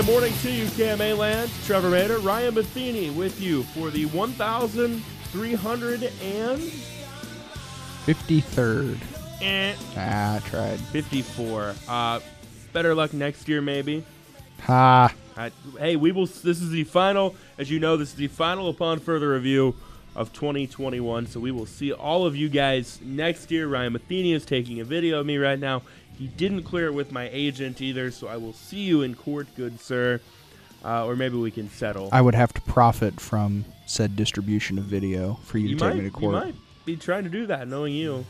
Friday morning to you, KMA Land. Trevor Mater, Ryan Matheny with you for the 1,300 and 53rd. eh, Ah, I tried. 54. Uh, better luck next year, maybe. Ha. Uh, hey, we will. This is the final. As you know, this is the final upon further review of 2021. So we will see all of you guys next year. Ryan Matheny is taking a video of me right now. He didn't clear it with my agent either, so I will see you in court, good sir. Uh, or maybe we can settle. I would have to profit from said distribution of video for you, you to might, take me to court. you might be trying to do that, knowing you.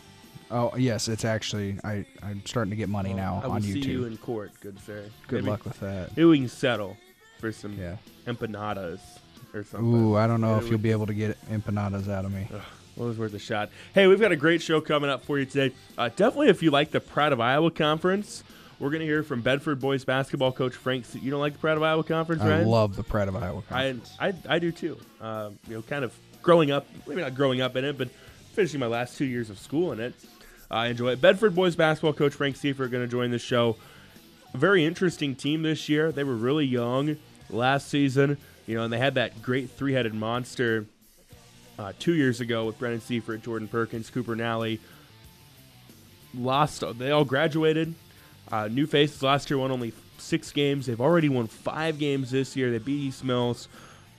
Oh yes, it's actually I I'm starting to get money now I will on see YouTube. you in court, good sir. Good Maybe- luck with that. Maybe we can settle for some Yeah. empanadas or something. Ooh, I don't know Maybe if you'll be able to get empanadas out of me. Well, it was worth a shot. Hey, we've got a great show coming up for you today. Uh, definitely, if you like the Pride of Iowa Conference, we're going to hear from Bedford boys basketball coach Frank. S- You don't like the Pride of Iowa Conference, I right? love the Pride of Iowa. I, Conference. I, I do too. Uh, you know, kind of growing up, maybe not growing up in it, but finishing my last two years of school in it. I enjoy it. Bedford boys basketball coach Frank Seifert going to join the show. Very interesting team this year. They were really young last season, you know, and they had that great three-headed monster uh, two years ago with Brennan Seifert, Jordan Perkins, Cooper Nally. Lost. They all graduated. Uh, new faces last year won only six games. They've already won five games this year. They beat East Mills.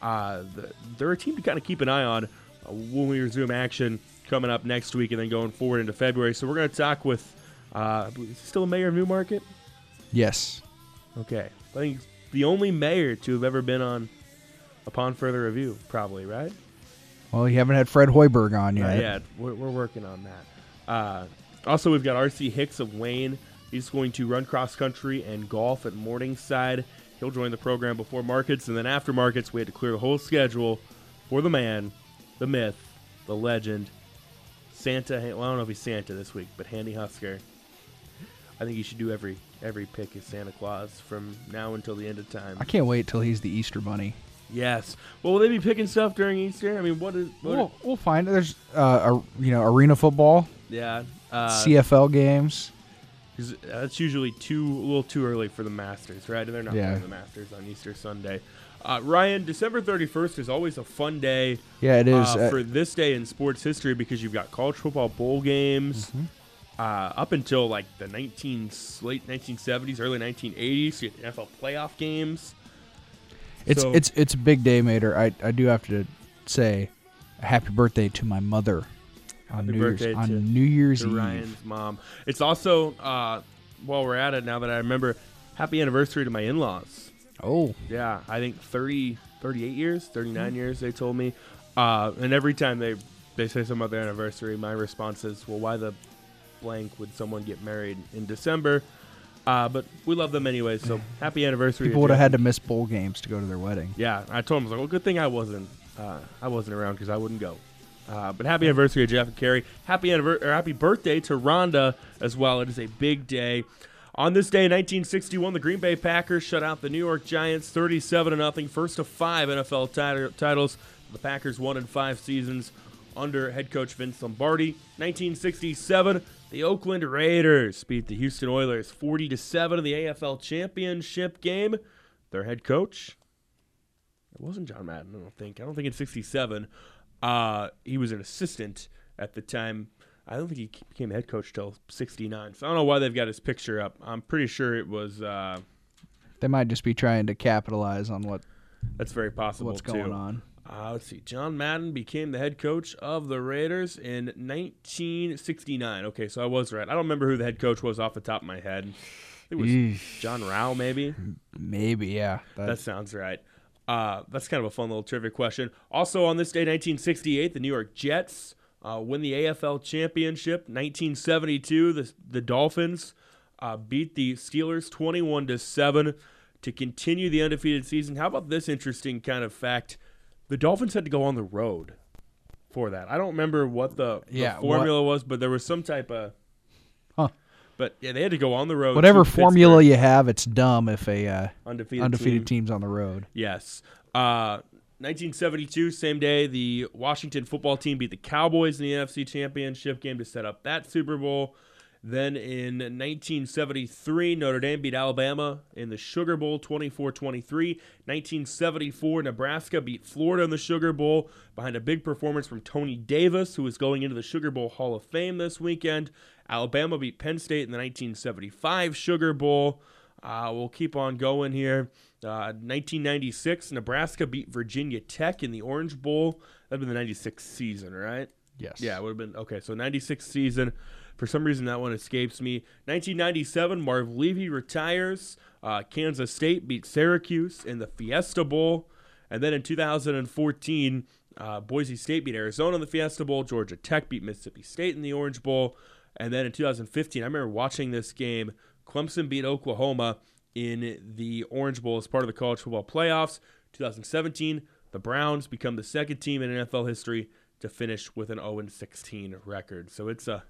Uh, the, they're a team to kind of keep an eye on uh, when we resume action coming up next week and then going forward into February. So we're going to talk with uh, still a mayor of Newmarket. yes. Okay, I think the only mayor to have ever been on upon further review, probably right. Well, you haven't had Fred Hoiberg on yet. yet. We're, we're working on that. Uh, also, we've got RC Hicks of Wayne. He's going to run cross country and golf at Morningside. He'll join the program before markets, and then after markets, we had to clear the whole schedule for the man, the myth, the legend, Santa. Well, I don't know if he's Santa this week, but Handy Husker. I think you should do every every pick as Santa Claus from now until the end of time. I can't wait till he's the Easter Bunny. Yes. Well, will they be picking stuff during Easter? I mean, what is? What We'll, we'll find it. There's uh, a, you know arena football, yeah. Uh, CFL games. 'Cause that's usually too a little too early for the Masters, right? They're not Yeah. playing the Masters on Easter Sunday. Uh, Ryan, December 31st is always a fun day Yeah, it is. uh, Uh, for this day in sports history because you've got college football bowl games Mm-hmm. uh, up until like the 19 late 1970s, early 1980s. You had NFL playoff games. It's So- it's it's a big day, Mater. I I do have to say, happy birthday to my mother on Happy New birthday Year's on New Year's to Eve. Ryan's mom. It's also uh, while we're at it now that I remember, happy anniversary to my in-laws. Oh, Yeah, I think 30, 38 years, 39 Hmm. years, they told me. Uh, and every time they, they say something about their anniversary, my response is, well, why the blank would someone get married in December? Uh, but we love them anyway, so happy anniversary. people would have had to miss bowl games to go to their wedding. Yeah, I told him, I was like, well, good thing I wasn't, uh, I wasn't around because I wouldn't go. Uh, but happy anniversary to Jeff and Carrie. Happy anniver- or happy birthday to Rhonda as well. It is a big day. On this day in 1961, the Green Bay Packers shut out the New York Giants 37 0, first of five NFL tit- titles. The Packers won in five seasons under head coach Vince Lombardi. 1967, the Oakland Raiders beat the Houston Oilers 40 to 7 in the AFL Championship game. Their head coach, it wasn't John Madden, I don't think. I don't think in 67. Uh, he was an assistant at the time. I don't think he became head coach till 69. So I don't know why they've got his picture up. I'm pretty sure it was. Uh, They might just be trying to capitalize on what that's very possible what's too. going on. Uh, let's see. John Madden became the head coach of the Raiders in 1969. Okay, so I was right. I don't remember who the head coach was off the top of my head. It was Eesh. John Rauch, maybe. Maybe, yeah. That- That sounds right. Uh, that's kind of a fun little trivia question. Also, on this day, 1968, the New York Jets uh, win the AFL championship. 1972, the the Dolphins uh, beat the Steelers 21 to seven to continue the undefeated season. How about this interesting kind of fact? The Dolphins had to go on the road for that. I don't remember what the, the Yeah, what- formula was, but there was some type of. Huh. But yeah, they had to go on the road. Whatever formula Pittsburgh. you have, it's dumb if a uh, undefeated, undefeated team. team's on the road. Yes. Uh, 1972, same day, the Washington football team beat the Cowboys in the NFC Championship game to set up that Super Bowl. Then in 1973, Notre Dame beat Alabama in the Sugar Bowl 24 23. 1974, Nebraska beat Florida in the Sugar Bowl behind a big performance from Tony Davis, who is going into the Sugar Bowl Hall of Fame this weekend. Alabama beat Penn State in the 1975 Sugar Bowl. Uh, we'll keep on going here. Uh, 1996, Nebraska beat Virginia Tech in the Orange Bowl. That'd been the 96 season, right? Yes. Yeah, it would have been okay. So 96 season. For some reason, that one escapes me. 1997, Marv Levy retires. Uh, Kansas State beat Syracuse in the Fiesta Bowl. And then in 2014, uh, Boise State beat Arizona in the Fiesta Bowl. Georgia Tech beat Mississippi State in the Orange Bowl. And then in 2015, I remember watching this game. Clemson beat Oklahoma in the Orange Bowl as part of the college football playoffs. 2017, the Browns become the second team in NFL history to finish with an 0 16 record. So it's a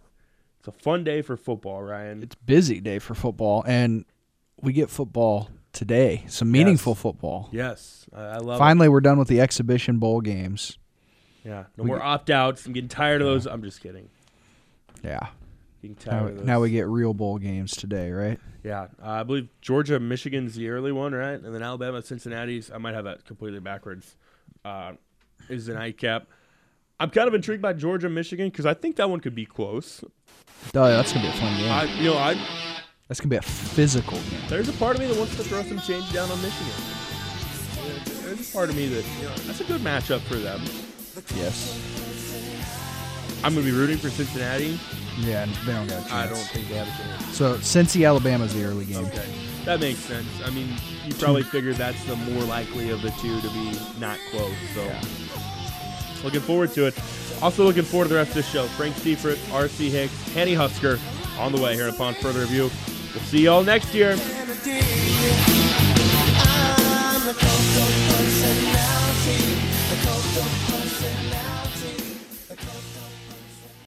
it's a fun day for football, Ryan. It's busy day for football, and we get football today. Some meaningful Yes. football. yes, I, I love Finally, we're done with the exhibition bowl games. Yeah, no we more get- opt outs. I'm getting tired of those. I'm just kidding. Yeah. Getting tired Now, of those. now we get real bowl games today, right? Yeah, uh, I believe Georgia, Michigan's the early one, right? And then Alabama, Cincinnati's. I might have that completely backwards. Uh, is the nightcap. I'm kind of intrigued by Georgia, Michigan because I think that one could be close. Oh, yeah, that's gonna be a fun game. I, you know, I that's gonna be a physical game. there's a part of me that wants to throw some change down on Michigan. Yeah, There's a part of me that you know that's a good matchup for them. Yes. I'm gonna be rooting for Cincinnati. Yeah, and they don't got a chance. I don't think they have a chance. So Cincy, Alabama's the early game. Okay, that makes sense. I mean, you probably figured that's the more likely of the two to be not close. So, looking forward to it. Also, looking forward to the rest of the show. Frank Seifert, R.C. Hicks, Henny Husker on the way here upon further review. We'll see y'all next year. Personality, personality.